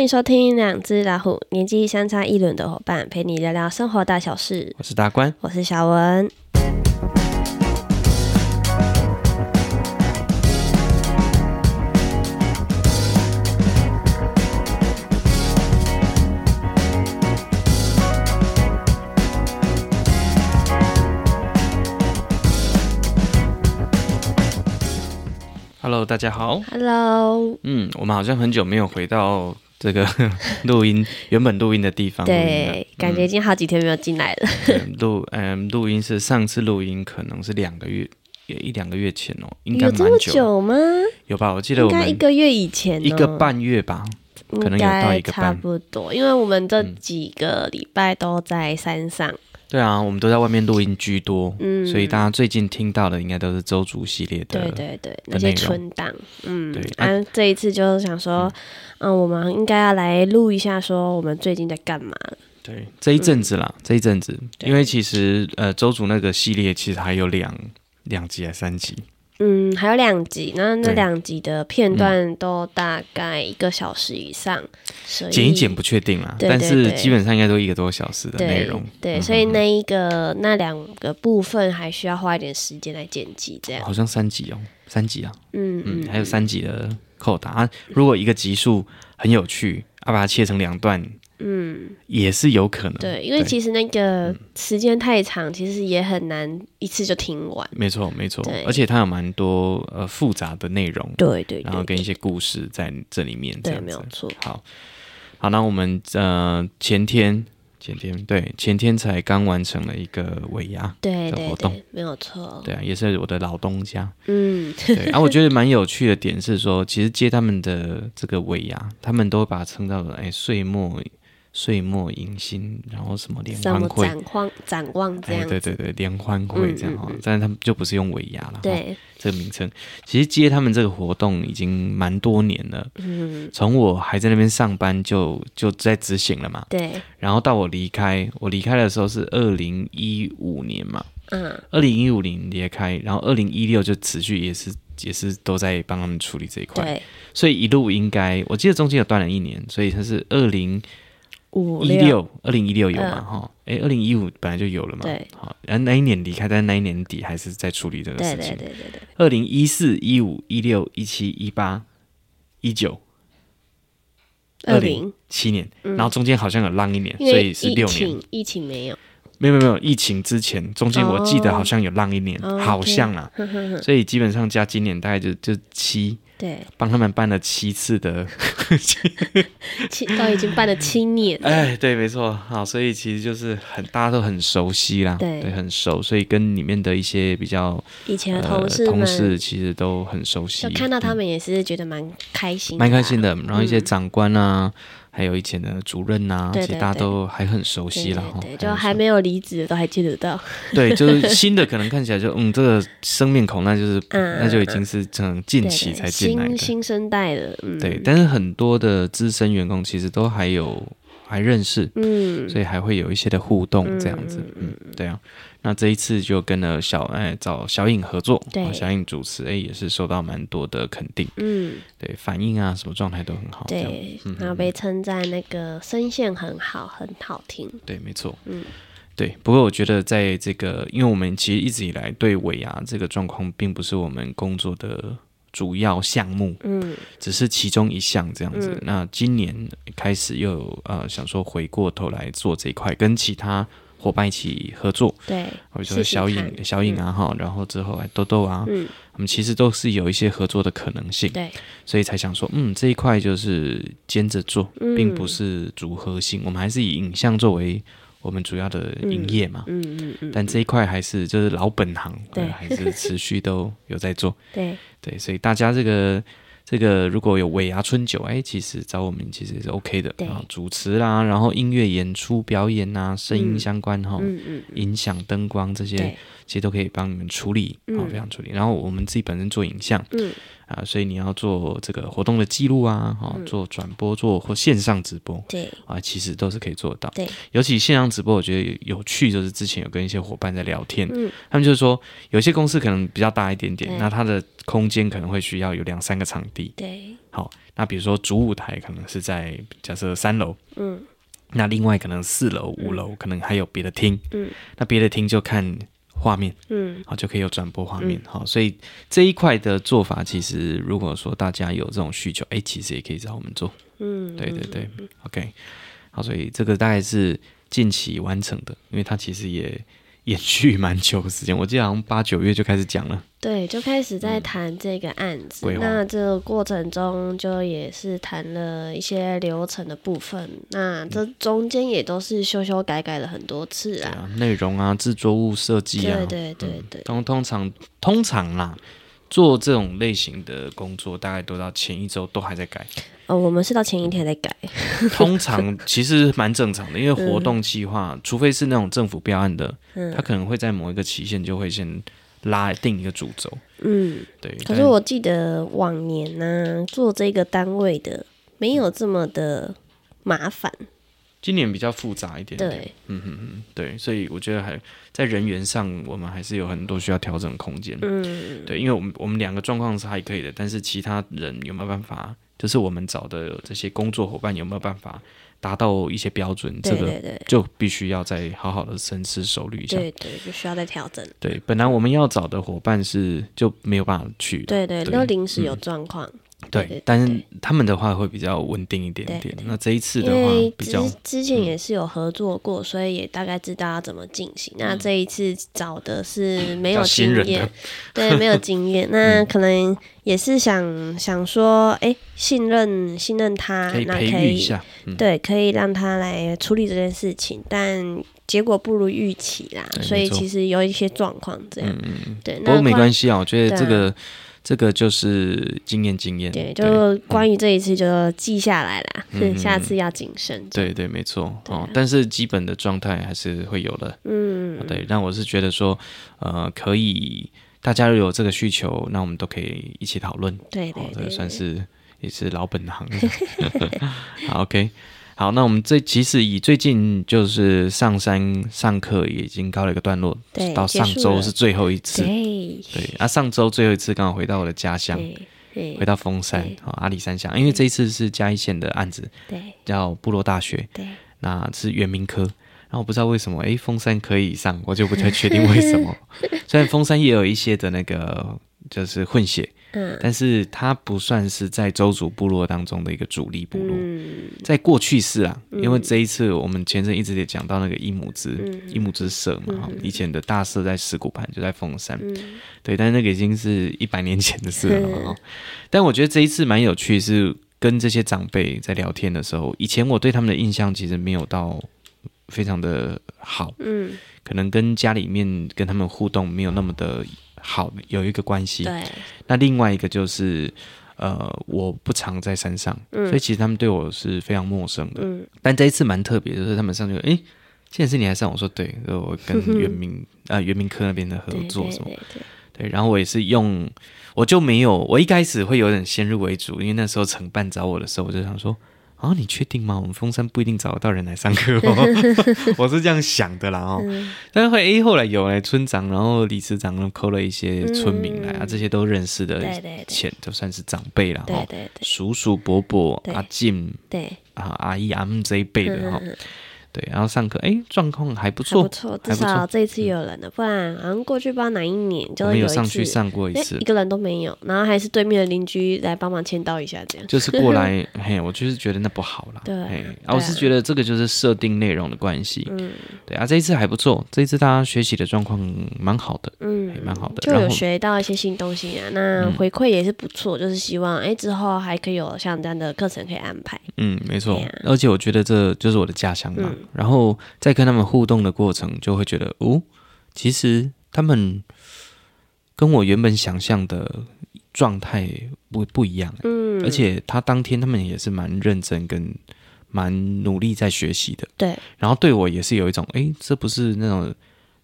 欢迎收听两只老虎，年纪相差一轮的伙伴，陪你聊聊生活大小事。我是大官，我是小文。Hello，大家好。Hello。嗯，我们好像很久没有回到这个 录音原本录音的地方。对，嗯、感觉已经好几天没有进来了。录嗯，录音是上次录音可能是两个月，也一两个月前哦。有这么久吗？有吧？我记得我们应该一个月以前，一个半月吧，可能有到一个半。差不多，因为我们这几个礼拜都在山上。嗯对啊，我们都在外面录音居多，嗯，所以大家最近听到的应该都是周主系列的，对对对，那些存档，嗯，对。啊，啊。这一次就是想说，嗯，嗯我们应该要来录一下，说我们最近在干嘛。对，这一阵子啦，嗯、这一阵子，因为其实呃，周主那个系列其实还有两两集还三集。嗯，还有两集，那那两集的片段都大概一个小时以上，剪一剪不确定啦，但是基本上应该都一个多小时的内容。对，所以那一个那两个部分还需要花一点时间来剪辑，这样。好像三集哦，三集啊，嗯嗯，还有三集的扣打啊。如果一个集数很有趣，要把它切成两段。嗯，也是有可能。对，因为其实那个时间太长，其实也很难一次就听完。没错，没错。对，而且它有蛮多呃复杂的内容。对对。然后跟一些故事在这里面。对，没有错。好，好，那我们呃前天前天对前天才刚完成了一个尾牙对的活动，没有错。对啊，也是我的老东家。嗯。对 啊，我觉得蛮有趣的点是说，其实接他们的这个尾牙，他们都会把它称到了哎岁末。岁末迎新，然后什么联欢会、展望、展望这样、哎，对对对，联欢会这样哈，嗯嗯嗯，但是他们就不是用尾牙了，对这个名称。其实接他们这个活动已经蛮多年了，嗯，从我还在那边上班就就在执行了嘛，对。然后到我离开，我离开的时候是二零一五年嘛，嗯，二零一五年离开，然后二零一六就持续也是也是都在帮他们处理这一块，对。所以一路应该，我记得中间有断了一年，所以它是二零。五一六二零一六有嘛？哈、嗯，哎，二零一五本来就有了嘛。对，好，然后那一年离开，但那一年底还是在处理这个事情。对对对对对。二零一四一五一六一七一八一九，二零七年，然后中间好像有浪一年，所以是六年。疫情没有，没有没有没有，疫情之前中间我记得好像有浪一年，哦、好像啊，哦、所以基本上加今年大概就就七。对，帮他们办了七次的，七都已经办了七年。哎，对，没错，好，所以其实就是很大家都很熟悉啦，对，对，很熟，所以跟里面的一些比较以前的同事、呃、同事其实都很熟悉，就看到他们也是觉得蛮开心，蛮开心的。然后一些长官啊。嗯还有以前的主任呐、啊，对对对，其实大家都还很熟悉了哈。对，就还没有离职的都还记得到。对，就是新的可能看起来就嗯，这个生面孔那就是、嗯、那就已经是成近期才进来的，新新生代的。嗯，对，但是很多的资深员工其实都还有还认识，嗯，所以还会有一些的互动这样子，嗯，嗯，对啊。那这一次就跟了小哎找小颖合作，对，小颖主持，哎也是受到蛮多的肯定，嗯，对，反应啊什么状态都很好，对，然后被称赞那个声线很好，很好听，对，没错，嗯，对。不过我觉得在这个，因为我们其实一直以来对尾牙这个状况，并不是我们工作的主要项目，嗯，只是其中一项这样子。嗯、那今年开始又有呃想说回过头来做这一块，跟其他。伙伴一起合作，对，或者说小颖、小影啊哈、嗯，然后之后来豆豆啊，嗯，我们其实都是有一些合作的可能性，对，所以才想说，嗯，这一块就是兼着做，并不是组合性、嗯，我们还是以影像作为我们主要的营业嘛，嗯嗯嗯，但这一块还是就是老本行，对，还是持续都有在做，对。对，所以大家这个。这个如果有尾牙春酒，哎，其实找我们其实也是 OK 的啊，主持啦，然后音乐演出表演呐，声音相关哈、嗯嗯，音响灯光这些，其实都可以帮你们处理啊，非常处理。然后我们自己本身做影像，嗯啊，所以你要做这个活动的记录啊，哈，做转播，做或线上直播，对啊，其实都是可以做到。对，尤其线上直播，我觉得有趣，就是之前有跟一些伙伴在聊天，嗯，他们就是说，有些公司可能比较大一点点，那它的空间可能会需要有两三个场地，对，好，那比如说主舞台可能是在假设三楼，嗯，那另外可能四楼、五楼可能还有别的厅，嗯，那别的厅就看画面，嗯，好就可以有转播画面，好，所以这一块的做法，其实如果说大家有这种需求，哎，其实也可以找我们做，嗯，对对对，OK，好，所以这个大概是近期完成的，因为它其实也。延续蛮久的时间，我记得好像八九月就开始讲了。对，就开始在谈这个案子。嗯、那这个过程中，就也是谈了一些流程的部分。那这中间也都是修修改改了很多次啊，内、啊、容啊，制作物设计啊，对对对对。通、嗯、通常通常啦，做这种类型的工作，大概都到前一周都还在改。哦，我们是到前一天在改。通常其实蛮正常的，因为活动计划，嗯、除非是那种政府标案的，嗯、他可能会在某一个期限就会先拉定一个主轴。嗯，对。可是我记得往年呢、啊，做这个单位的没有这么的麻烦。今年比较复杂一点点。对，嗯哼哼，对，所以我觉得还在人员上，我们还是有很多需要调整的空间。嗯，对，因为我们我们两个状况是还可以的，但是其他人有没有办法？就是我们找的这些工作伙伴有没有办法达到一些标准？这个就必须要再好好的深思熟虑一下。对对，就需要再调整。对，本来我们要找的伙伴是就没有办法去。对对，都临时有状况。对，但是他们的话会比较稳定一点点。那这一次的话，比较之前也是有合作过，所以也大概知道要怎么进行。那这一次找的是没有经验，对，没有经验。那可能也是想想说，哎，信任信任他，那可以对，可以让他来处理这件事情，但结果不如预期啦，所以其实有一些状况这样。对，不过没关系啊，我觉得这个。这个就是经验，经验。对，就关于这一次就记下来了，嗯、下次要谨慎。对对，没错。对哦，但是基本的状态还是会有的。嗯，对。但我是觉得说，呃，可以，大家如果有这个需求，那我们都可以一起讨论。对对，对，对，这算是也是老本行。好，OK。好，那我们这其实以最近就是上山上课已经告了一个段落，对到上周是最后一次，对，对啊，上周最后一次刚好回到我的家乡，对回到峰山啊阿里山下，因为这一次是嘉义县的案子，对，叫部落大学，对，那是原民科，然后我不知道为什么，哎，峰山可以上，我就不太确定为什么，虽然峰山也有一些的那个就是混血。嗯，但是它不算是在周族部落当中的一个主力部落，嗯、在过去是啊，嗯、因为这一次我们前阵一直也讲到那个一母之、嗯、伊姆兹社嘛，嗯、以前的大社在石鼓盘就在凤山，嗯、对，但是那个已经是一百年前的事了、嗯、但我觉得这一次蛮有趣，是跟这些长辈在聊天的时候，以前我对他们的印象其实没有到非常的好，嗯，可能跟家里面跟他们互动没有那么的。好，有一个关系。对，那另外一个就是，呃，我不常在山上，嗯、所以其实他们对我是非常陌生的。嗯，但这一次蛮特别，就是他们上去，哎，现在是你还上？我说对，我跟圆明啊圆明科那边的合作什么，对，对，对，对，对，然后我也是用，我就没有，我一开始会有点先入为主，因为那时候承办找我的时候，我就想说。哦，你确定吗？我们峰山不一定找得到人来上课哦，我是这样想的啦哦。嗯、但是会诶，后来有来村长，然后理事长，然后扣了一些村民来、嗯、啊，这些都认识的，钱就算是长辈了哈，叔叔伯伯阿进，对啊阿姨阿姆这一辈的哈。嗯对，然后上课，哎，状况还不错，不错，至少这一次有人了，嗯、不然好像过去不知道哪一年就有，一有上去上过一次，一个人都没有，然后还是对面的邻居来帮忙签到一下，这样。就是过来，嘿，我就是觉得那不好啦，对，嘿啊，我是觉得这个就是设定内容的关系，嗯，对啊，这一次还不错，这一次大家学习的状况蛮好的，嗯，蛮好的，就有学到一些新东西啊，那回馈也是不错，就是希望哎之后还可以有像这样的课程可以安排，嗯，没错，啊、而且我觉得这就是我的家乡嘛。嗯然后在跟他们互动的过程，就会觉得哦，其实他们跟我原本想象的状态不不一样，嗯，而且他当天他们也是蛮认真跟蛮努力在学习的，对，然后对我也是有一种，哎，这不是那种。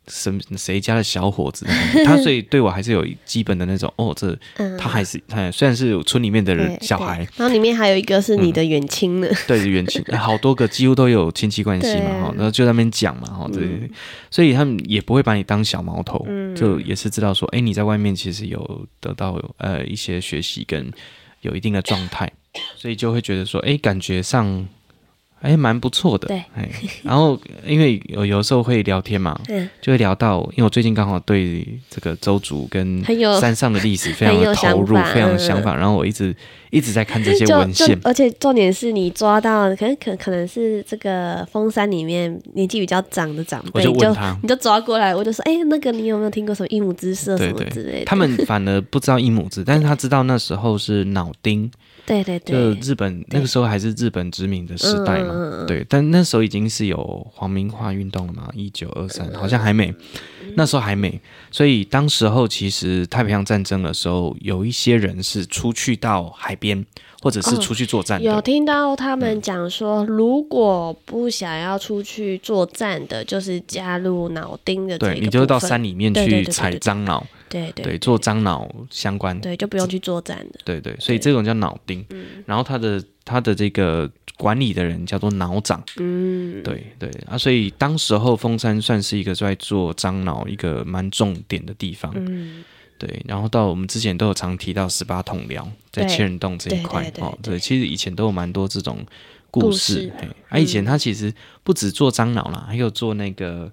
什谁家的小伙子？他 所以对我还是有基本的那种哦，这他还是他虽然是村里面的人小孩，然后里面还有一个是你的远亲呢，对，远亲。好多个几乎都有亲戚关系嘛哈，然后就在那边讲嘛哈，对，所以他们也不会把你当小毛头，就也是知道说，哎，你在外面其实有得到呃一些学习跟有一定的状态，所以就会觉得说，哎，感觉上。哎，蛮不错的。对，哎，然后因为有有时候会聊天嘛，嗯，就会聊到，因为我最近刚好对这个周族跟山上的历史非常的投入，非常的想法，然后我一直一直在看这些文献，而且重点是你抓到，可能可可能是这个峰山里面年纪比较长的长辈，我就你就抓过来，我就说，哎，那个你有没有听过什么一母之社什么之类的？他们反而不知道一母之，但是他知道那时候是脑丁。对对对，就日本那个时候还是日本殖民的时代嘛，嗯、对，但那时候已经是有皇民化运动了嘛，一九二三好像还没，那时候还没，所以当时候其实太平洋战争的时候，有一些人是出去到海边。或者是出去作战、哦，有听到他们讲说，嗯、如果不想要出去作战的，就是加入脑丁的。对，你就到山里面去采樟脑，对对，对，做樟脑相关，对，就不用去作战的。对对，所以这种叫脑丁。嗯，然后他的他的这个管理的人叫做脑长。嗯，对对啊，所以当时候峰山算是一个在做樟脑一个蛮重点的地方。嗯。对，然后到我们之前都有常提到十八统寮在千人洞这一块哦，对，其实以前都有蛮多这种故事。哎，啊，以前他其实不止做樟脑啦，还有做那个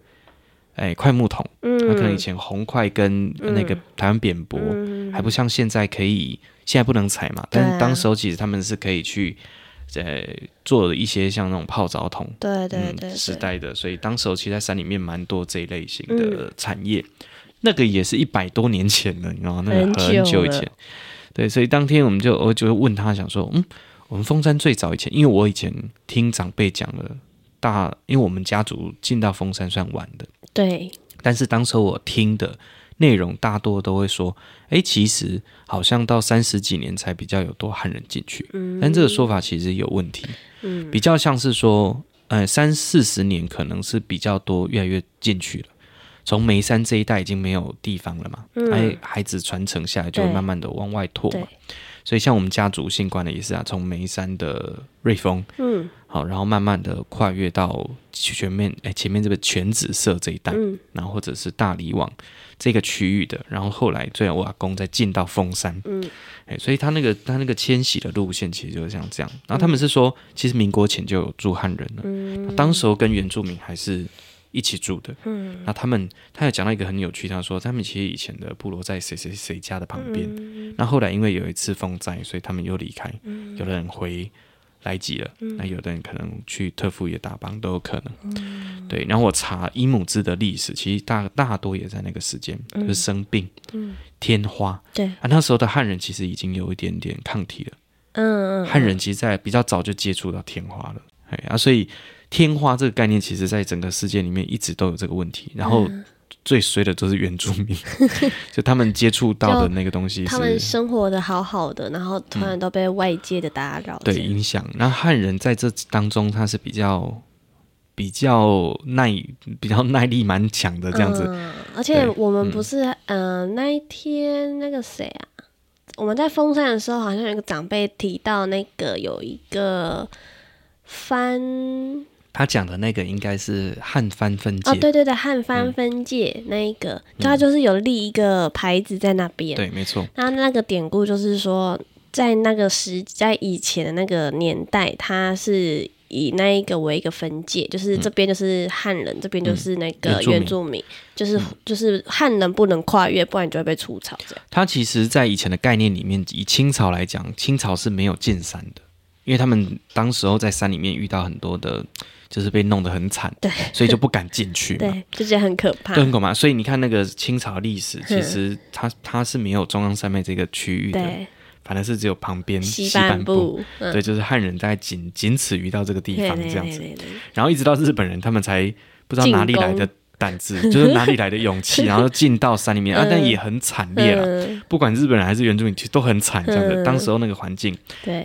哎桧木桶。嗯，那可能以前红块跟那个台湾扁柏还不像现在可以，现在不能采嘛，但是当时候其实他们是可以去呃做一些像那种泡澡桶。对对对，时代的，所以当时候其实在山里面蛮多这一类型的产业。那个也是一百多年前了，你知道吗？那个很久以前，对，所以当天我们就我就问他，想说，嗯，我们峰山最早以前，因为我以前听长辈讲了，大，因为我们家族进到峰山算晚的，对，但是当时我听的内容大多都会说，哎，其实好像到三十几年才比较有多汉人进去，嗯，但这个说法其实有问题，嗯，比较像是说，呃，三四十年可能是比较多，越来越进去了。从眉山这一带已经没有地方了嘛，哎、嗯，孩子传承下来就会慢慢的往外拓嘛，所以像我们家族姓关的也是啊，从眉山的瑞丰，嗯，好，然后慢慢的跨越到前面，哎，前面这个全紫色这一带，嗯，然后或者是大理网这个区域的，然后后来最后我阿公再进到峰山，嗯，哎，所以他那个他那个迁徙的路线其实就是像这样，然后他们是说，其实民国前就有住汉人了，嗯，当时候跟原住民还是。一起住的，嗯，那他们他有讲到一个很有趣，他说他们其实以前的部落在谁谁谁家的旁边，嗯、那后来因为有一次风灾，所以他们又离开，嗯、有的人回来急了，嗯、那有的人可能去特富野打帮都有可能，嗯、对。然后我查伊姆兹的历史，其实大大多也在那个时间，嗯、就是生病，嗯、天花，对。啊，那时候的汉人其实已经有一点点抗体了，嗯，汉人其实在比较早就接触到天花了，哎啊，所以。天花这个概念，其实在整个世界里面一直都有这个问题。然后最衰的都是原住民，就他们接触到的那个东西，他们生活的好好的，然后突然都被外界的打扰，对影响。那汉人在这当中，他是比较比较耐、比较耐力蛮强的这样子。而且我们不是，嗯，那一天那个谁啊，我们在封山的时候，好像有一个长辈提到，那个有一个番。他讲的那个应该是汉番分界哦，对对对，汉番分界、嗯、那一个，他就是有立一个牌子在那边、嗯。对，没错。那那个典故就是说，在那个时，在以前的那个年代，他是以那一个为一个分界，就是这边就是汉人，嗯、这边就是那个原住民，就是就是汉人不能跨越，不然你就会被除草。这样。他其实，在以前的概念里面，以清朝来讲，清朝是没有进山的，因为他们当时候在山里面遇到很多的。就是被弄得很惨，对，所以就不敢进去，对，就觉得很可怕，对，很可怕。所以你看那个清朝历史，其实它它是没有中央山脉这个区域的，对，反正是只有旁边西半部，对，就是汉人大概仅仅此于到这个地方这样子，然后一直到日本人，他们才不知道哪里来的胆子，就是哪里来的勇气，然后进到山里面。啊，但也很惨烈了。不管日本人还是原住民，其实都很惨，这样子。当时候那个环境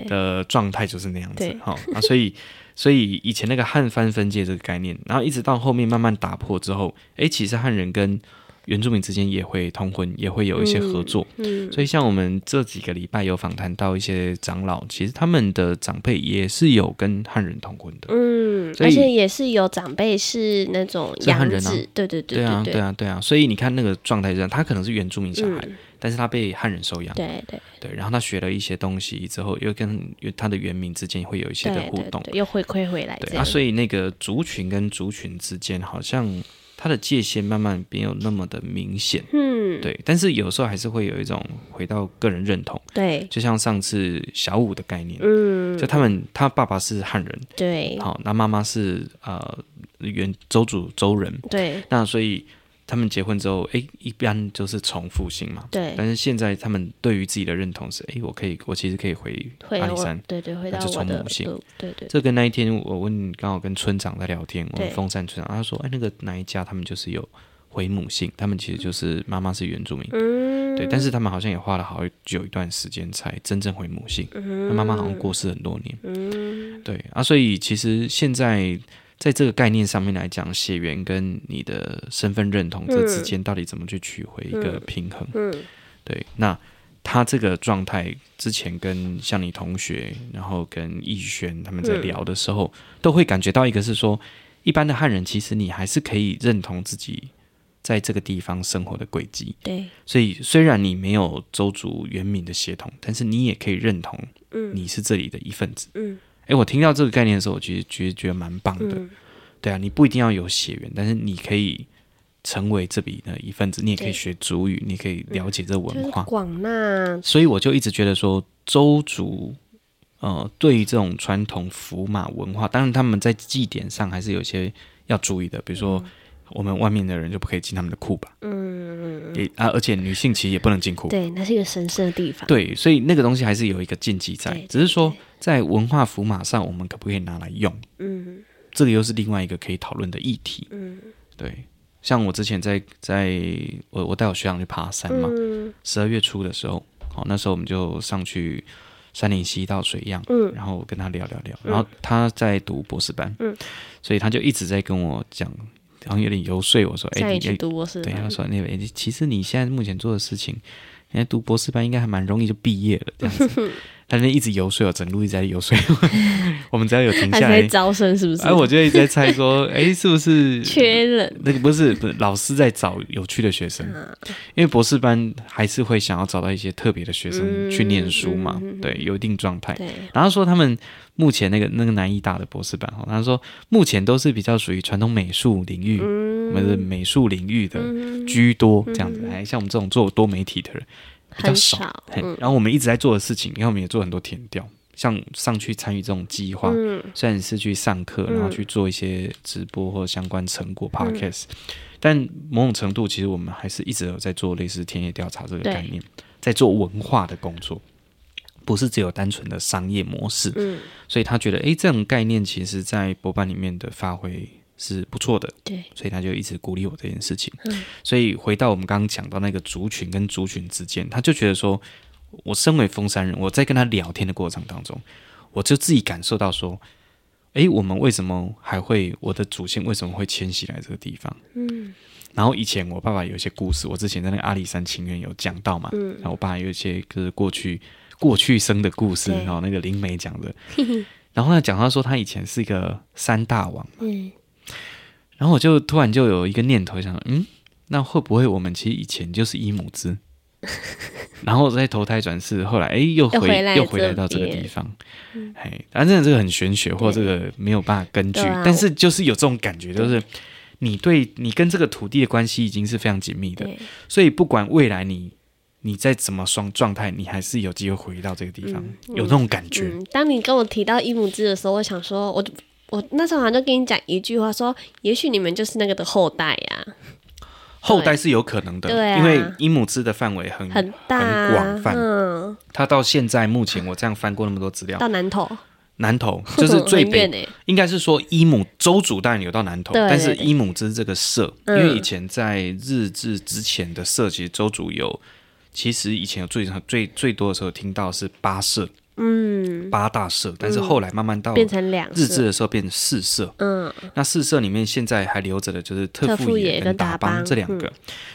的状态就是那样子，哈。啊，所以。所以以前那个汉番分界这个概念，然后一直到后面慢慢打破之后，诶，其实汉人跟原住民之间也会通婚，也会有一些合作。嗯，嗯，所以像我们这几个礼拜有访谈到一些长老，其实他们的长辈也是有跟汉人通婚的。嗯，而且也是有长辈是那种是汉人啊，对对对对，对啊对啊对啊。所以你看那个状态这样，他可能是原住民小孩，嗯、但是他被汉人收养，对对。对，然后他学了一些东西之后，又跟他的原民之间会有一些的互动，对对对，又回馈回来，对啊，所以那个族群跟族群之间好像。他的界限慢慢没有那么的明显，嗯，对，但是有时候还是会有一种回到个人认同，对，就像上次小五的概念，嗯，就他们他爸爸是汉人，对，好，那妈妈是呃原周族周人，对，那所以。他们结婚之后，哎，一般就是重复性嘛。对。但是现在他们对于自己的认同是，哎，我可以，我其实可以回阿里山。对对，回到我的。对对对。这跟那一天我问，刚好跟村长在聊天，我们凤山村长，他说，哎，那个哪一家他们就是有回母性，他们其实就是妈妈是原住民。嗯。对，但是他们好像也花了好久一段时间才真正回母性。嗯。那妈妈好像过世很多年。嗯。对啊，所以其实现在。在这个概念上面来讲，血缘跟你的身份认同这之间到底怎么去取回一个平衡？嗯嗯、对，那他这个状态之前跟像你同学，然后跟逸轩他们在聊的时候，嗯、都会感觉到一个是说，一般的汉人其实你还是可以认同自己在这个地方生活的轨迹。对，所以虽然你没有周族原民的血统，但是你也可以认同，你是这里的一份子。嗯。嗯哎，我听到这个概念的时候，我其实觉得觉得蛮棒的。嗯、对啊，你不一定要有血缘，但是你可以成为这里的一份子，你也可以学族语，你可以了解这文化。广纳。所以我就一直觉得说，周族呃，对于这种传统福马文化，当然他们在祭典上还是有些要注意的，比如说。嗯我们外面的人就不可以进他们的库吧？嗯，也啊，而且女性其实也不能进库。对，那是一个神圣的地方。对，所以那个东西还是有一个禁忌在，只是说在文化符码上，我们可不可以拿来用？嗯，这个又是另外一个可以讨论的议题。嗯，对，像我之前在在我我带我学长去爬山嘛，十二月初的时候，好，那时候我们就上去山林溪到水漾，嗯，然后我跟他聊聊聊，然后他在读博士班，嗯，所以他就一直在跟我讲。然后有点游说我说：“哎，你读博士？对，他说那位，其实你现在目前做的事情，你在读博士班应该还蛮容易就毕业了，这样子。”他那一直游说，我整路一直在游说。我们只要有停下来，在招生是不是？哎，我就一直在猜说，哎，是不是缺人？那个不是，不是老师在找有趣的学生，因为博士班还是会想要找到一些特别的学生去念书嘛。对，有一定状态。然后说他们目前那个那个南医大的博士班，哈，他说目前都是比较属于传统美术领域，我们的美术领域的居多这样子。哎，像我们这种做多媒体的人。比较少，少嗯、然后我们一直在做的事情，因为我们也做很多田调，像上去参与这种计划，嗯、虽然是去上课，然后去做一些直播或相关成果 podcast，、嗯、但某种程度其实我们还是一直有在做类似田野调查这个概念，在做文化的工作，不是只有单纯的商业模式。嗯、所以他觉得，哎，这种概念其实，在博班里面的发挥。是不错的，对，所以他就一直鼓励我这件事情。嗯，所以回到我们刚刚讲到那个族群跟族群之间，他就觉得说，我身为凤山人，我在跟他聊天的过程当中，我就自己感受到说，诶，我们为什么还会，我的祖先为什么会迁徙来这个地方？嗯，然后以前我爸爸有一些故事，我之前在那个阿里山情缘有讲到嘛，嗯，然后我爸有一些就是过去过去生的故事，然后那个灵媒讲的，然后呢讲到说他以前是一个山大王嘛，嗯。然后我就突然就有一个念头，想，嗯，那会不会我们其实以前就是一母子，然后再投胎转世，后来哎又回又回，来到这个地方，哎、嗯，反正这个很玄学，或这个没有办法根据，啊、但是就是有这种感觉，就是你对你跟这个土地的关系已经是非常紧密的，所以不管未来你你再怎么双状态，你还是有机会回到这个地方，嗯、有那种感觉、嗯嗯。当你跟我提到一母子的时候，我想说，我。我那时候好像就跟你讲一句话说，说也许你们就是那个的后代呀、啊。后代是有可能的，对啊、因为伊姆兹的范围很很大、啊、很广泛。嗯，他到现在目前，我这样翻过那么多资料，到南投，南投 就是最北，欸、应该是说伊姆州主当然有到南投，但是伊姆兹这个社，因为以前在日治之前的社，其实州主有，其实以前有最最最多的时候听到是八社。嗯，八大社，但是后来慢慢到变成两日治的时候变成四社，嗯，那四社里面现在还留着的就是特富野跟达邦这两个，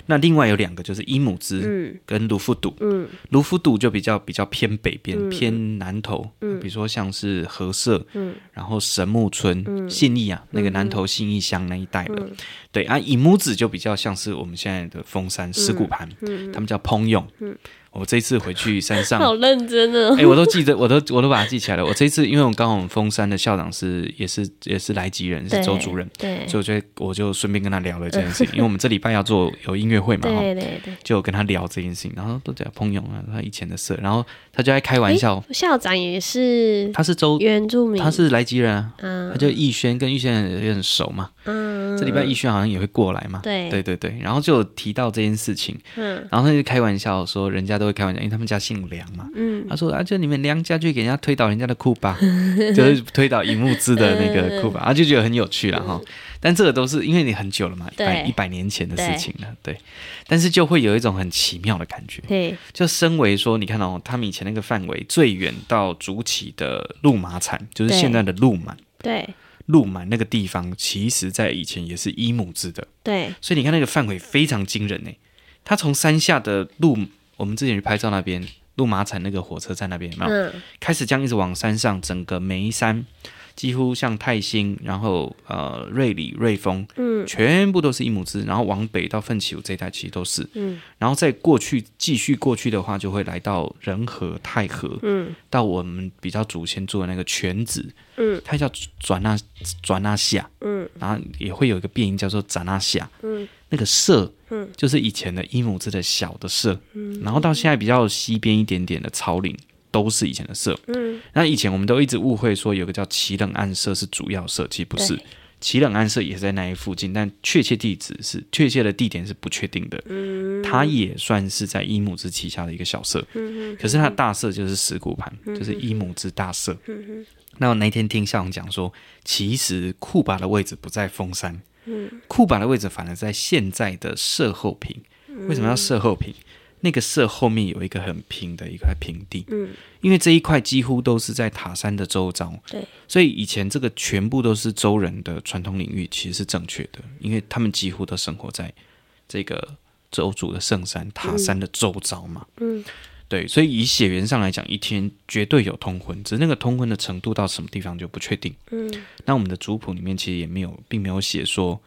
那另外有两个就是伊姆兹跟卢夫堵，嗯，卢夫堵就比较比较偏北边偏南头，嗯，比如说像是和社，嗯，然后神木村、信义啊，那个南头信义乡那一带的，对啊，伊姆子就比较像是我们现在的峰山石鼓盘，他们叫烹用，嗯。我这一次回去山上，好认真哦！哎，我都记得，我都我都把它记起来了。我这一次，因为我刚好我们峰山的校长是也是也是来吉人，是周主任，对，所以我觉得我就顺便跟他聊了这件事情。因为我们这礼拜要做有音乐会嘛，对对对，就跟他聊这件事情，然后都在朋友啊，他以前的事，然后他就在开玩笑。校长也是，他是周原住民，他是来吉人啊，他就逸轩，跟逸轩也很熟嘛。嗯，这礼拜逸轩好像也会过来嘛。对对对对，然后就提到这件事情，嗯，然后他就开玩笑说，人家都会开玩笑，因为他们家。姓梁嘛，嗯，他说啊，就你们梁家去给人家推倒人家的库巴，就是推倒尹木之的那个库巴，啊就觉得很有趣了哈。但这个都是因为你很久了嘛，一百年前的事情了，对。但是就会有一种很奇妙的感觉，对。就身为说，你看哦，他们以前那个范围最远到竹崎的鹿马产，就是现在的鹿满，对。鹿满那个地方，其实在以前也是伊姆之的，对。所以你看那个范围非常惊人呢。他从山下的鹿。我们之前去拍照那边，鹿麻产那个火车站那边，有没有？嗯、开始这样一直往山上，整个眉山几乎像泰兴，然后呃瑞里、瑞丰，嗯，全部都是伊姆兹，然后往北到奋起湖这一带其实都是，嗯，然后再过去继续过去的话，就会来到仁和、太和，嗯，到我们比较祖先住的那个泉子，嗯，它叫转那转那下，嗯，然后也会有一个变音叫做斩那下，嗯。那个社，嗯，就是以前的伊姆兹的小的社，嗯，然后到现在比较西边一点点的草岭，都是以前的社，嗯，那以前我们都一直误会说有个叫奇冷暗社是主要社，其实不是，奇冷暗社也是在那一附近，但确切地址是确切的地点是不确定的，嗯，它也算是在伊姆兹旗下的一个小社，嗯，可是它的大社就是石鼓盘，就是伊姆兹大社，嗯，那我那天听校长讲说，其实库巴的位置不在峰山。嗯，库板的位置反而在现在的社后坪。为什么要社后坪？那个社后面有一个很平的一块平地。嗯，因为这一块几乎都是在塔山的周遭。对，所以以前这个全部都是周人的传统领域，其实是正确的，因为他们几乎都生活在这个周族的圣山塔山的周遭嘛。嗯，对，所以以血缘上来讲，一天绝对有通婚，只是那个通婚的程度到什么地方就不确定。嗯，那我们的族谱里面其实也没有，并没有写说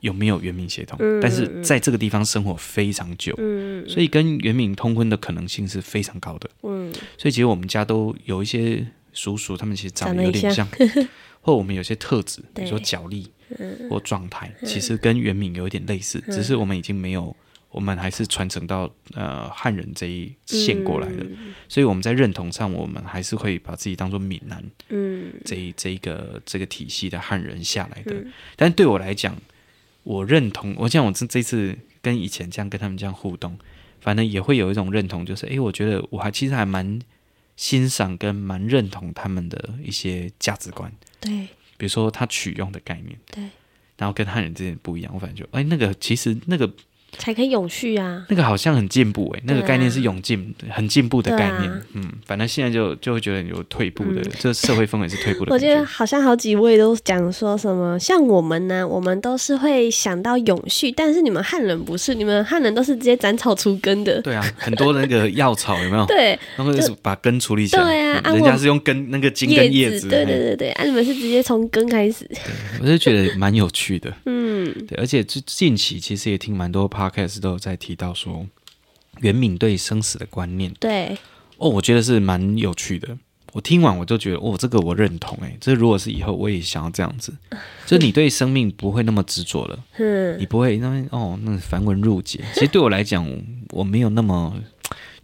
有没有原民血统，嗯、但是在这个地方生活非常久，嗯、所以跟原民通婚的可能性是非常高的。嗯，所以其实我们家都有一些叔叔，他们其实长得有点像，或我们有些特质，比如说脚力或状态，其实跟原民有一点类似，只是我们已经没有。我们还是传承到呃汉人这一线过来的，嗯、所以我们在认同上，我们还是会把自己当做闽南，嗯，这一这一个这个体系的汉人下来的。嗯、但对我来讲，我认同，我像我这这次跟以前这样跟他们这样互动，反正也会有一种认同，就是哎，我觉得我还其实还蛮欣赏跟蛮认同他们的一些价值观，对，比如说他取用的概念，对，然后跟汉人之间不一样，我反正就哎那个其实那个。才可以永续啊！那个好像很进步哎、欸，那个概念是永进、很进步的概念。啊、嗯，反正现在就就会觉得有退步的，嗯、这社会氛围是退步的。我觉得好像好几位都讲说什么，像我们呢，我们都是会想到永续，但是你们汉人不是，你们汉人都是直接斩草除根的。对啊，很多那个药草有没有？对，然后就是把根处理起来。对啊，嗯、人家是用根那个茎跟叶子。对对对对，啊，你们是直接从根开始。我就觉得蛮有趣的。嗯，对，而且最近期其实也听蛮多 podcast 都有在。提到说，袁敏对生死的观念，对哦，我觉得是蛮有趣的。我听完我就觉得，哦，这个我认同。哎，这如果是以后我也想要这样子，就你对生命不会那么执着了，嗯，你不会那么哦，那繁文缛节。其实对我来讲，我没有那么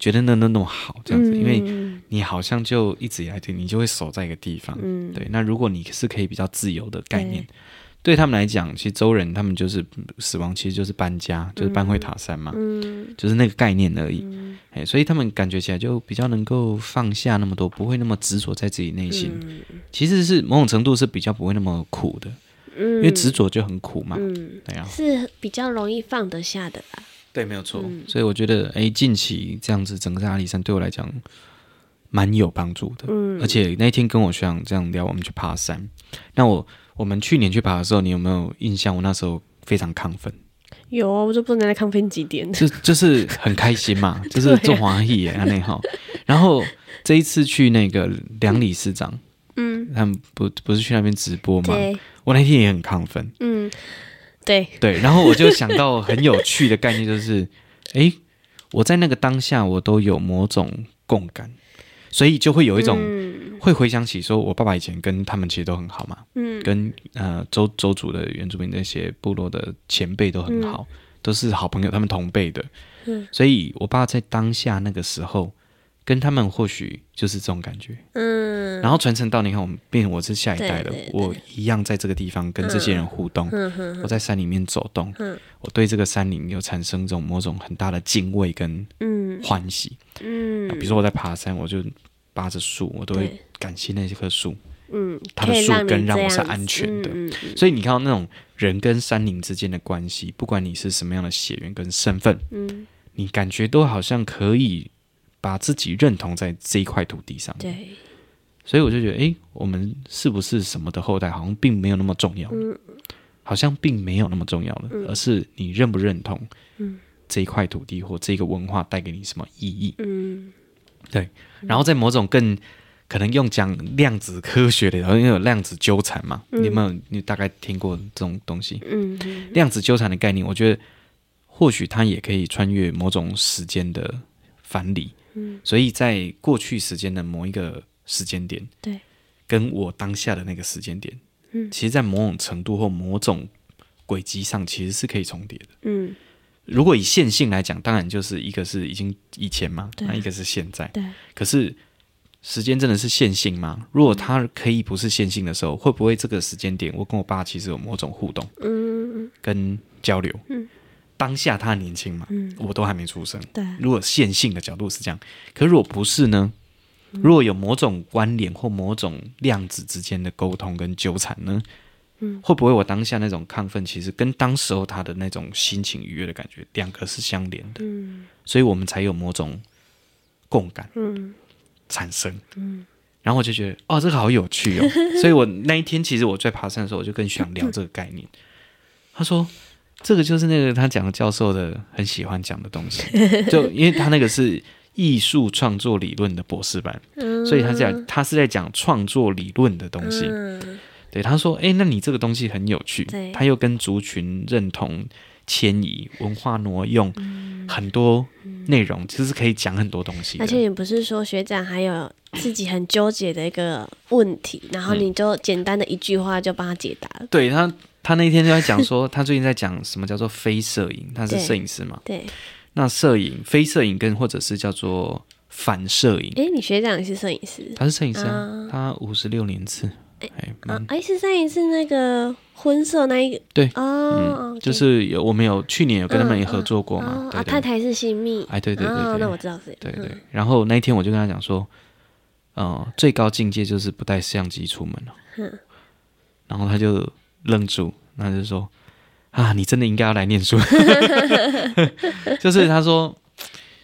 觉得那那那么好这样子，因为你好像就一直以来你就会守在一个地方，嗯，对。那如果你是可以比较自由的概念。对他们来讲，其实周人他们就是死亡，其实就是搬家，嗯、就是搬回塔山嘛，嗯、就是那个概念而已。哎、嗯，所以他们感觉起来就比较能够放下那么多，不会那么执着在自己内心。嗯、其实是某种程度是比较不会那么苦的，嗯、因为执着就很苦嘛。嗯、对啊，是比较容易放得下的吧？对，没有错。嗯、所以我觉得，哎，近期这样子整个在阿里山对我来讲，蛮有帮助的。嗯，而且那一天跟我学长这样聊，我们去爬山。那我我们去年去爬的时候，你有没有印象？我那时候非常亢奋。有啊，我就不能来亢奋几点。就就是很开心嘛，就是中华裔耶，那好。然后这一次去那个梁理事长，嗯，他们不不是去那边直播吗？我那天也很亢奋。嗯，对对。然后我就想到很有趣的概念，就是，哎，我在那个当下，我都有某种共感。所以就会有一种会回想起，说我爸爸以前跟他们其实都很好嘛，嗯，跟呃周周族的原住民那些部落的前辈都很好，嗯、都是好朋友，他们同辈的，嗯，所以我爸在当下那个时候跟他们或许就是这种感觉，嗯，然后传承到你看，我们变成我是下一代了，我一样在这个地方跟这些人互动，嗯、我在山里面走动，嗯、我对这个山林有产生这种某种很大的敬畏跟嗯。欢喜，嗯，比如说我在爬山，我就。扒着树，我都会感谢那棵树。嗯，它的树根让我是安全的。所以你看到那种人跟山林之间的关系，不管你是什么样的血缘跟身份，嗯，你感觉都好像可以把自己认同在这一块土地上。对，所以我就觉得，哎，我们是不是什么的后代，好像并没有那么重要。嗯，好像并没有那么重要了，嗯、而是你认不认同，嗯，这一块土地或这个文化带给你什么意义？嗯。对，然后在某种更可能用讲量子科学的，然后因为有量子纠缠嘛，嗯、你有没有？你大概听过这种东西？量子纠缠的概念，我觉得或许它也可以穿越某种时间的藩篱。嗯，所以在过去时间的某一个时间点，对，跟我当下的那个时间点，嗯，其实，在某种程度或某种轨迹上，其实是可以重叠的。嗯。如果以线性来讲，当然就是一个是已经以前嘛，那一个是现在。对。可是时间真的是线性吗？如果它可以不是线性的时候，会不会这个时间点我跟我爸其实有某种互动，嗯，跟交流，嗯，当下他年轻嘛，嗯，我都还没出生，对。如果线性的角度是这样，可如果不是呢？如果有某种关联或某种量子之间的沟通跟纠缠呢？嗯，会不会我当下那种亢奋，其实跟当时候他的那种心情愉悦的感觉，两个是相连的。嗯，所以我们才有某种共感，嗯，产生，嗯，然后我就觉得，哦，这个好有趣哦。所以我那一天其实我在爬山的时候，我就更想聊这个概念。他说，这个就是那个他讲的教授的很喜欢讲的东西，就因为他那个是艺术创作理论的博士班，所以他讲他是在讲创作理论的东西。对，他说：“哎，那你这个东西很有趣，他又跟族群认同、迁移、文化挪用、嗯、很多内容，其实可以讲很多东西。而且也不是说学长还有自己很纠结的一个问题，然后你就简单的一句话就帮他解答了。嗯”对他，他那天就在讲说，他最近在讲什么叫做非摄影，他是摄影师嘛？对，那摄影、非摄影跟或者是叫做反摄影。哎，你学长也是摄影师？他是摄影师，啊、他五十六年次。哎，哎，是上一次那个婚摄那一个，对，哦，就是有我们有去年有跟他们也合作过嘛，啊，太太是新密，哎，对对对，那我知道是，对对，然后那一天我就跟他讲说，嗯，最高境界就是不带相机出门了，然后他就愣住，那就说，啊，你真的应该要来念书，就是他说。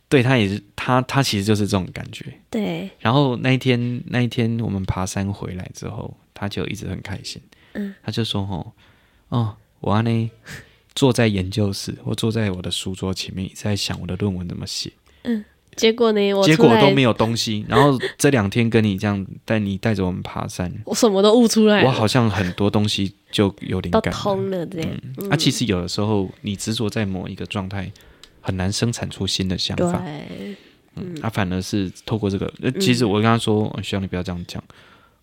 对，他也是，他他其实就是这种感觉。对。然后那一天，那一天我们爬山回来之后，他就一直很开心。嗯。他就说：“哦，哦，我呢，坐在研究室，我坐在我的书桌前面，一直在想我的论文怎么写。嗯。结果呢？我结果都没有东西。然后这两天跟你这样带你带着我们爬山，我什么都悟出来。我好像很多东西就有灵感了，通了这样。嗯。啊，其实有的时候你执着在某一个状态。很难生产出新的想法，对嗯，啊、反而是透过这个，呃，其实我跟他说，嗯、希望你不要这样讲，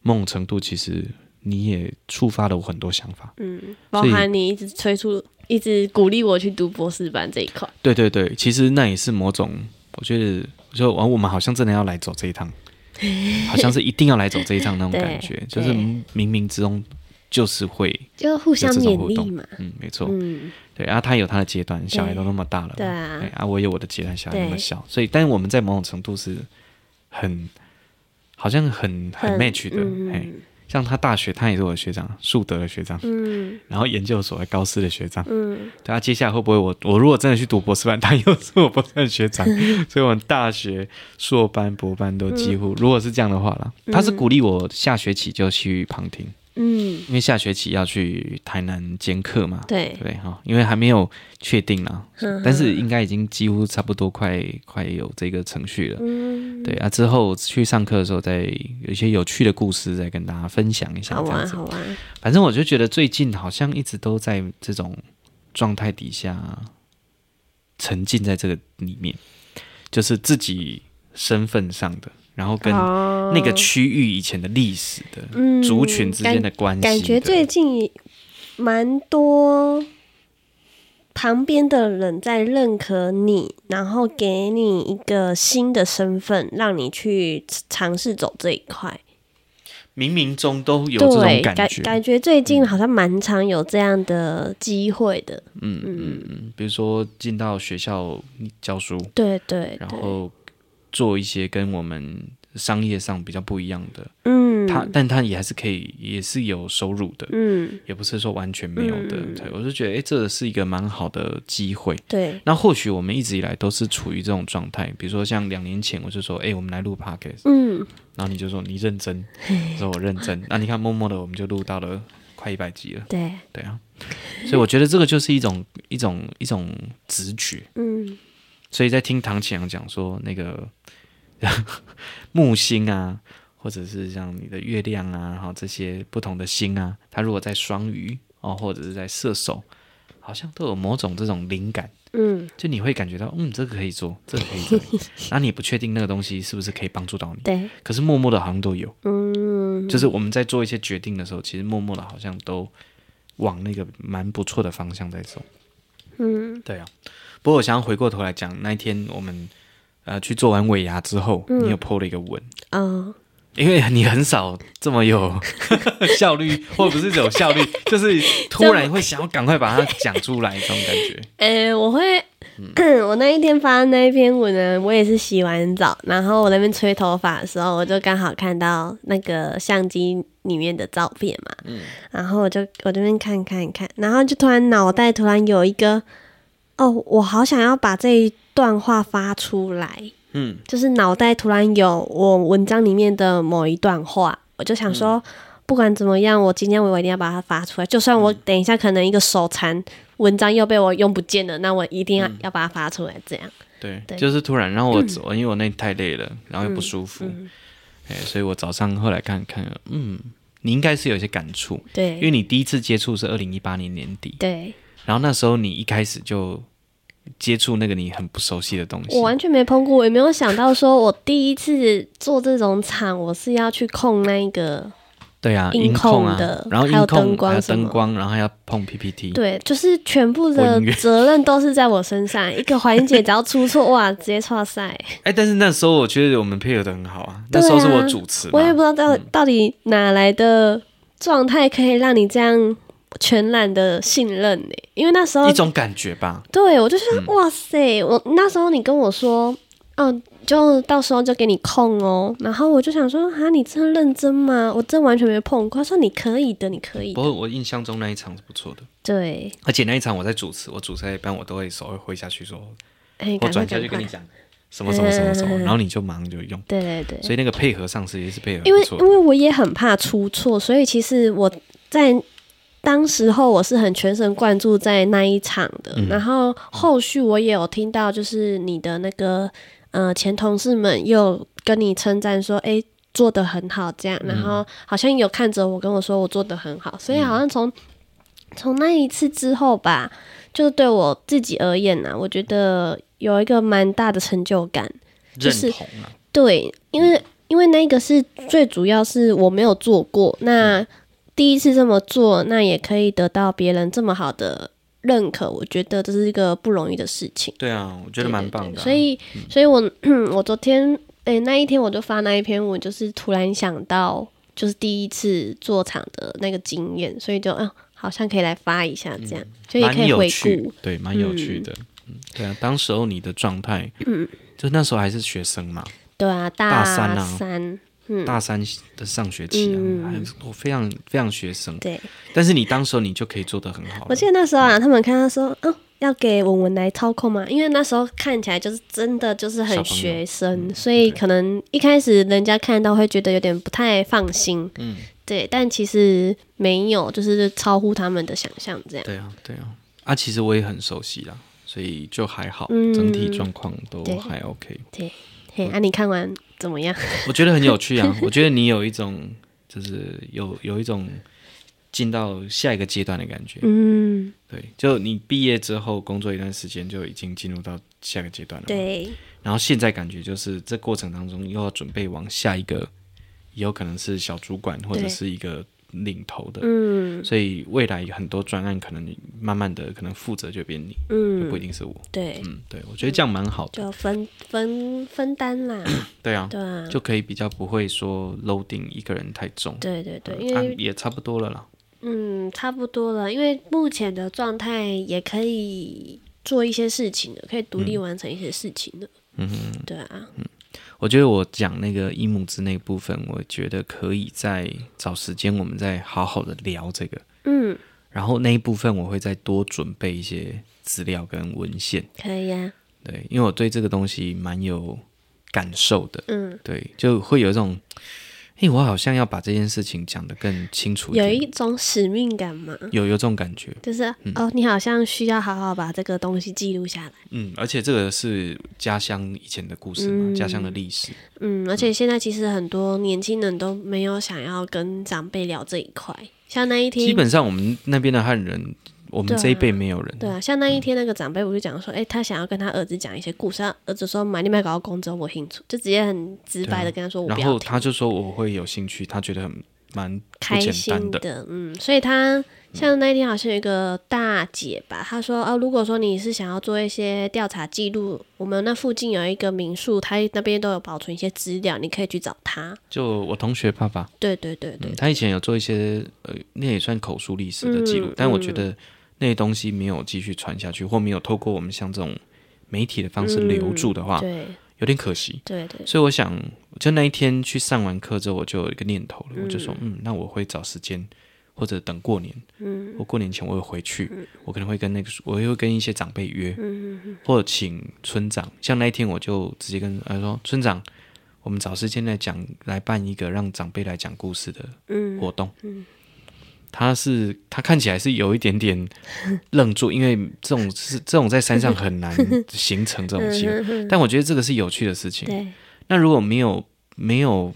某种程度其实你也触发了我很多想法，嗯，包含你一直催促、一直鼓励我去读博士班这一块，对对对，其实那也是某种，我觉得，我觉得完，我们好像真的要来走这一趟，好像是一定要来走这一趟那种感觉，就是冥冥之中。就是会就互相勉励嘛，嗯，没错，嗯，对，然后他有他的阶段，小孩都那么大了，对啊，啊，我有我的阶段，小孩那么小，所以，但是我们在某种程度是很，好像很很 match 的，哎，像他大学，他也是我的学长，树德的学长，嗯，然后研究所的高师的学长，嗯，他接下来会不会我我如果真的去读博士班，他又是我博士班的学长，所以我们大学硕班、博班都几乎，如果是这样的话啦，他是鼓励我下学期就去旁听。嗯，因为下学期要去台南兼课嘛，对对哈，因为还没有确定啦，嗯、但是应该已经几乎差不多快快有这个程序了。嗯，对啊，之后去上课的时候，再有一些有趣的故事再跟大家分享一下。好玩好玩，反正我就觉得最近好像一直都在这种状态底下沉浸在这个里面，就是自己身份上的。然后跟那个区域以前的历史的族群之间的关系、嗯感，感觉最近蛮多旁边的人在认可你，然后给你一个新的身份，让你去尝试走这一块。冥冥中都有这种感觉，感感觉最近好像蛮常有这样的机会的。嗯嗯嗯，比如说进到学校教书，对对，然后。做一些跟我们商业上比较不一样的，嗯，他，但他也还是可以，也是有收入的，嗯，也不是说完全没有的。嗯、对，我就觉得，哎、欸，这是一个蛮好的机会。对，那或许我们一直以来都是处于这种状态，比如说像两年前，我就说，哎、欸，我们来录 podcast，嗯，然后你就说你认真，说我认真，那你看默默的我们就录到了快一百集了，对，对啊，所以我觉得这个就是一种一种一种直觉，嗯，所以在听唐启阳讲说那个。木星啊，或者是像你的月亮啊，然后这些不同的星啊，它如果在双鱼哦，或者是在射手，好像都有某种这种灵感，嗯，就你会感觉到，嗯，这个可以做，这个可以做，那你不确定那个东西是不是可以帮助到你，对，可是默默的好像都有，嗯，就是我们在做一些决定的时候，其实默默的好像都往那个蛮不错的方向在走，嗯，对啊，不过我想要回过头来讲，那一天我们。呃，去做完尾牙之后，嗯、你有 po 了一个文，嗯，因为你很少这么有 效率，或者不是有效率，就是突然会想要赶快把它讲出来，这种感觉。呃、欸，我会，嗯、我那一天发的那一篇文呢，我也是洗完澡，然后我那边吹头发的时候，我就刚好看到那个相机里面的照片嘛，嗯，然后我就我这边看看看，然后就突然脑袋突然有一个，哦，我好想要把这一。段话发出来，嗯，就是脑袋突然有我文章里面的某一段话，我就想说，嗯、不管怎么样，我今天我一定要把它发出来。就算我等一下可能一个手残文章又被我用不见了，那我一定要、嗯、要把它发出来。这样，对，对。就是突然让我走，嗯、因为我那太累了，然后又不舒服，所以我早上后来看看，嗯，你应该是有一些感触，对，因为你第一次接触是二零一八年年底，对，然后那时候你一开始就。接触那个你很不熟悉的东西，我完全没碰过，我也没有想到说，我第一次做这种场，我是要去控那个，对啊，音控的，然后还有灯光，灯光，然后还要碰 PPT，对，就是全部的责任都是在我身上，一个环节只要出错，哇，直接错赛。哎，但是那时候我觉得我们配合的很好啊，那时候是我主持，我也不知道到到底哪来的状态可以让你这样。全然的信任呢，因为那时候一种感觉吧。对，我就说、嗯、哇塞，我那时候你跟我说，嗯，就到时候就给你控哦。然后我就想说，啊，你真的认真吗？我真完全没碰过。他说你可以的，你可以的。不过我印象中那一场是不错的。对，而且那一场我在主持，我主持一般我都会手会挥下去说，欸、我转下去跟你讲什么什么什么什么，然后你就马上就用。对对对，所以那个配合上是也是配合，因为因为我也很怕出错，所以其实我在。当时候我是很全神贯注在那一场的，嗯、然后后续我也有听到，就是你的那个呃前同事们又跟你称赞说，哎、欸，做的很好。这样，然后好像有看着我跟我说我做的很好，所以好像从从、嗯、那一次之后吧，就是对我自己而言呢、啊，我觉得有一个蛮大的成就感，就是对，因为因为那个是最主要是我没有做过那。嗯第一次这么做，那也可以得到别人这么好的认可，我觉得这是一个不容易的事情。对啊，我觉得蛮棒的、啊。所以，嗯、所以我我昨天哎、欸、那一天我就发那一篇我，就是突然想到，就是第一次做场的那个经验，所以就嗯，好像可以来发一下这样，就、嗯、也可以回顾，对，蛮有趣的。嗯，对啊，当时候你的状态，嗯，就那时候还是学生嘛，对啊，大三啊，三。嗯，大三的上学期啊，嗯还我非常非常学生。对，但是你当时候你就可以做得很好。我记得那时候啊，他们看他说，哦，要给文文来操控嘛，因为那时候看起来就是真的就是很学生，嗯、所以可能一开始人家看到会觉得有点不太放心。嗯，对，但其实没有，就是超乎他们的想象这样。对啊，对啊，啊，其实我也很熟悉啦，所以就还好，嗯、整体状况都还 OK。对，嘿，啊，你看完怎么样？我觉得很有趣啊，我觉得你有一种，就是有有一种。进到下一个阶段的感觉，嗯，对，就你毕业之后工作一段时间，就已经进入到下一个阶段了，对。然后现在感觉就是这过程当中又要准备往下一个，也有可能是小主管或者是一个领头的，嗯。所以未来很多专案可能你慢慢的可能负责就变你，嗯，就不一定是我，对，嗯，对，我觉得这样蛮好的，就分分分担啦，对啊，对啊，就可以比较不会说 loading 一个人太重，对对对，因为也差不多了啦。嗯，差不多了，因为目前的状态也可以做一些事情的，可以独立完成一些事情的。嗯哼，对啊。嗯，我觉得我讲那个伊姆兹那部分，我觉得可以再找时间，我们再好好的聊这个。嗯，然后那一部分我会再多准备一些资料跟文献。可以啊。对，因为我对这个东西蛮有感受的。嗯，对，就会有一种。哎，我好像要把这件事情讲得更清楚一点，有一种使命感嘛？有有这种感觉，就是、嗯、哦，你好像需要好好把这个东西记录下来。嗯，而且这个是家乡以前的故事嘛，嗯、家乡的历史。嗯，而且现在其实很多年轻人都没有想要跟长辈聊这一块，像那一天，基本上我们那边的汉人。我们这一辈没有人。对啊，像那一天那个长辈，我就讲说，哎、他想要跟他儿子讲一些故事，他儿子说买你买搞到工作我兴趣，就直接很直白的跟他说我不要，然后他就说我会有兴趣，他觉得很蛮开心的，嗯，所以他像那一天好像有一个大姐吧，她说啊，如果说你是想要做一些调查记录，我们那附近有一个民宿，他那边都有保存一些资料，你可以去找他。就我同学爸爸，对对对对、嗯，他以前有做一些呃，那也算口述历史的记录，嗯、但我觉得。那些东西没有继续传下去，或没有透过我们像这种媒体的方式留住的话，嗯、对，有点可惜。对对。所以我想，就那一天去上完课之后，我就有一个念头了，嗯、我就说，嗯，那我会找时间，或者等过年，嗯，我过年前我会回去，嗯、我可能会跟那个，我会跟一些长辈约，嗯、或者请村长。像那一天，我就直接跟他说，村长，我们找时间来讲，来办一个让长辈来讲故事的活动。嗯嗯他是他看起来是有一点点 愣住，因为这种是这种在山上很难 形成这种机会，但我觉得这个是有趣的事情。对那如果没有没有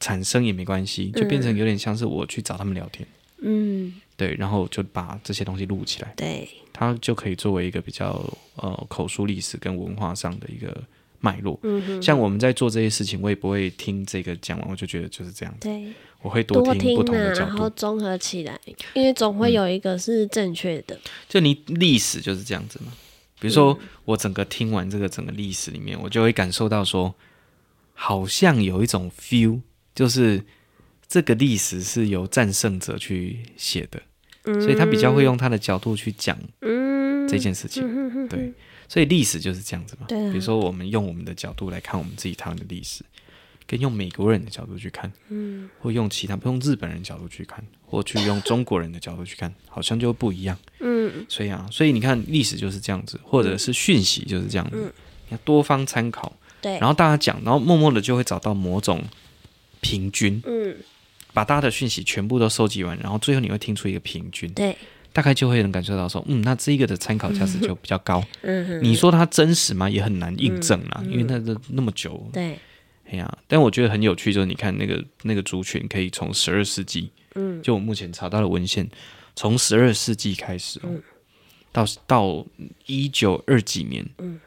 产生也没关系，就变成有点像是我去找他们聊天。嗯，对，然后就把这些东西录起来。对，它就可以作为一个比较呃口述历史跟文化上的一个脉络。嗯，像我们在做这些事情，我也不会听这个讲完，我就觉得就是这样子。对。我会多听不同的角度，然后综合起来，因为总会有一个是正确的。嗯、就你历史就是这样子嘛。比如说，我整个听完这个整个历史里面，我就会感受到说，好像有一种 feel，就是这个历史是由战胜者去写的，嗯、所以他比较会用他的角度去讲这件事情。嗯、对，所以历史就是这样子嘛。对啊、比如说，我们用我们的角度来看我们自己台湾的历史。跟用美国人的角度去看，嗯，或用其他，不用日本人的角度去看，或去用中国人的角度去看，好像就不一样，嗯，所以啊，所以你看历史就是这样子，或者是讯息就是这样子，嗯，你要多方参考，对，然后大家讲，然后默默的就会找到某种平均，嗯，把大家的讯息全部都收集完，然后最后你会听出一个平均，对，大概就会能感受到说，嗯，那这一个的参考价值就比较高，嗯，你说它真实吗？也很难印证啦，因为那个那么久，对。哎呀，但我觉得很有趣，就是你看那个那个族群，可以从十二世纪，嗯，就我目前查到的文献，从十二世纪开始，嗯，到到一九二几年，嗯，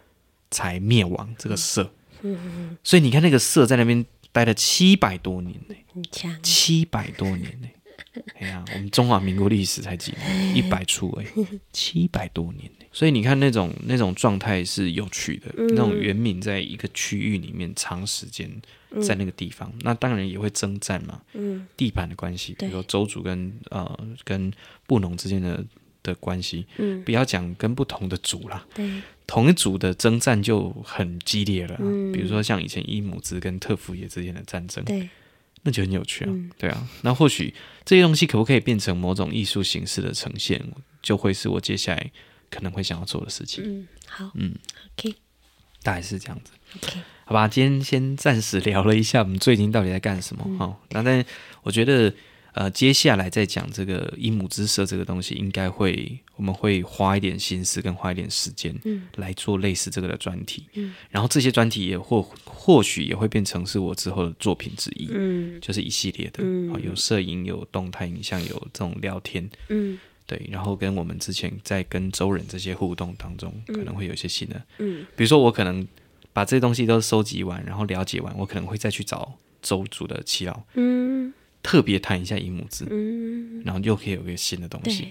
才灭亡这个社，嗯嗯，所以你看那个社在那边待了七百多年呢，七百多年呢。哎呀，我们中华民国历史才几年，一百出哎，七百多年，所以你看那种那种状态是有趣的，嗯、那种原民在一个区域里面长时间在那个地方，嗯、那当然也会征战嘛，嗯、地盘的关系，比如说州主跟呃跟布农之间的的关系，嗯、不要讲跟不同的族啦，对。同一族的征战就很激烈了，嗯、比如说像以前伊姆兹跟特福耶之间的战争，对那就很有趣啊，嗯、对啊。那或许这些东西可不可以变成某种艺术形式的呈现，就会是我接下来可能会想要做的事情。嗯，好，嗯，OK，大概是这样子。OK，好吧，今天先暂时聊了一下我们最近到底在干什么。哈、嗯，那但我觉得。呃，接下来再讲这个一母之舍这个东西，应该会我们会花一点心思跟花一点时间，来做类似这个的专题，嗯，然后这些专题也或或许也会变成是我之后的作品之一，嗯，就是一系列的，嗯，有摄影，有动态影像，有这种聊天，嗯，对，然后跟我们之前在跟周人这些互动当中，可能会有一些新的，嗯，比如说我可能把这些东西都收集完，然后了解完，我可能会再去找周主的耆老，嗯。特别弹一下一母字，嗯，然后又可以有一个新的东西，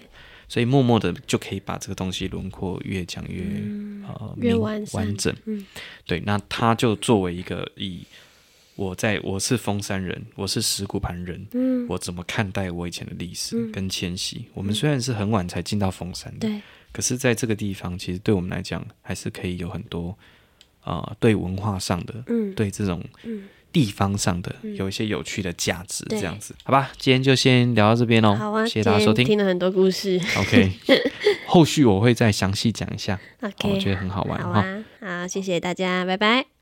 所以默默的就可以把这个东西轮廓越讲越、嗯、呃越完完整，嗯，对，那他就作为一个以我在我是丰山人，我是石鼓盘人，嗯，我怎么看待我以前的历史跟迁徙？嗯、我们虽然是很晚才进到丰山的，对，可是在这个地方，其实对我们来讲，还是可以有很多啊、呃，对文化上的，嗯，对这种，嗯。地方上的有一些有趣的价值，这样子，好吧，今天就先聊到这边喽。好啊，谢谢大家收听，听了很多故事。OK，后续我会再详细讲一下。OK，我觉得很好玩。好啊，好，谢谢大家，拜拜。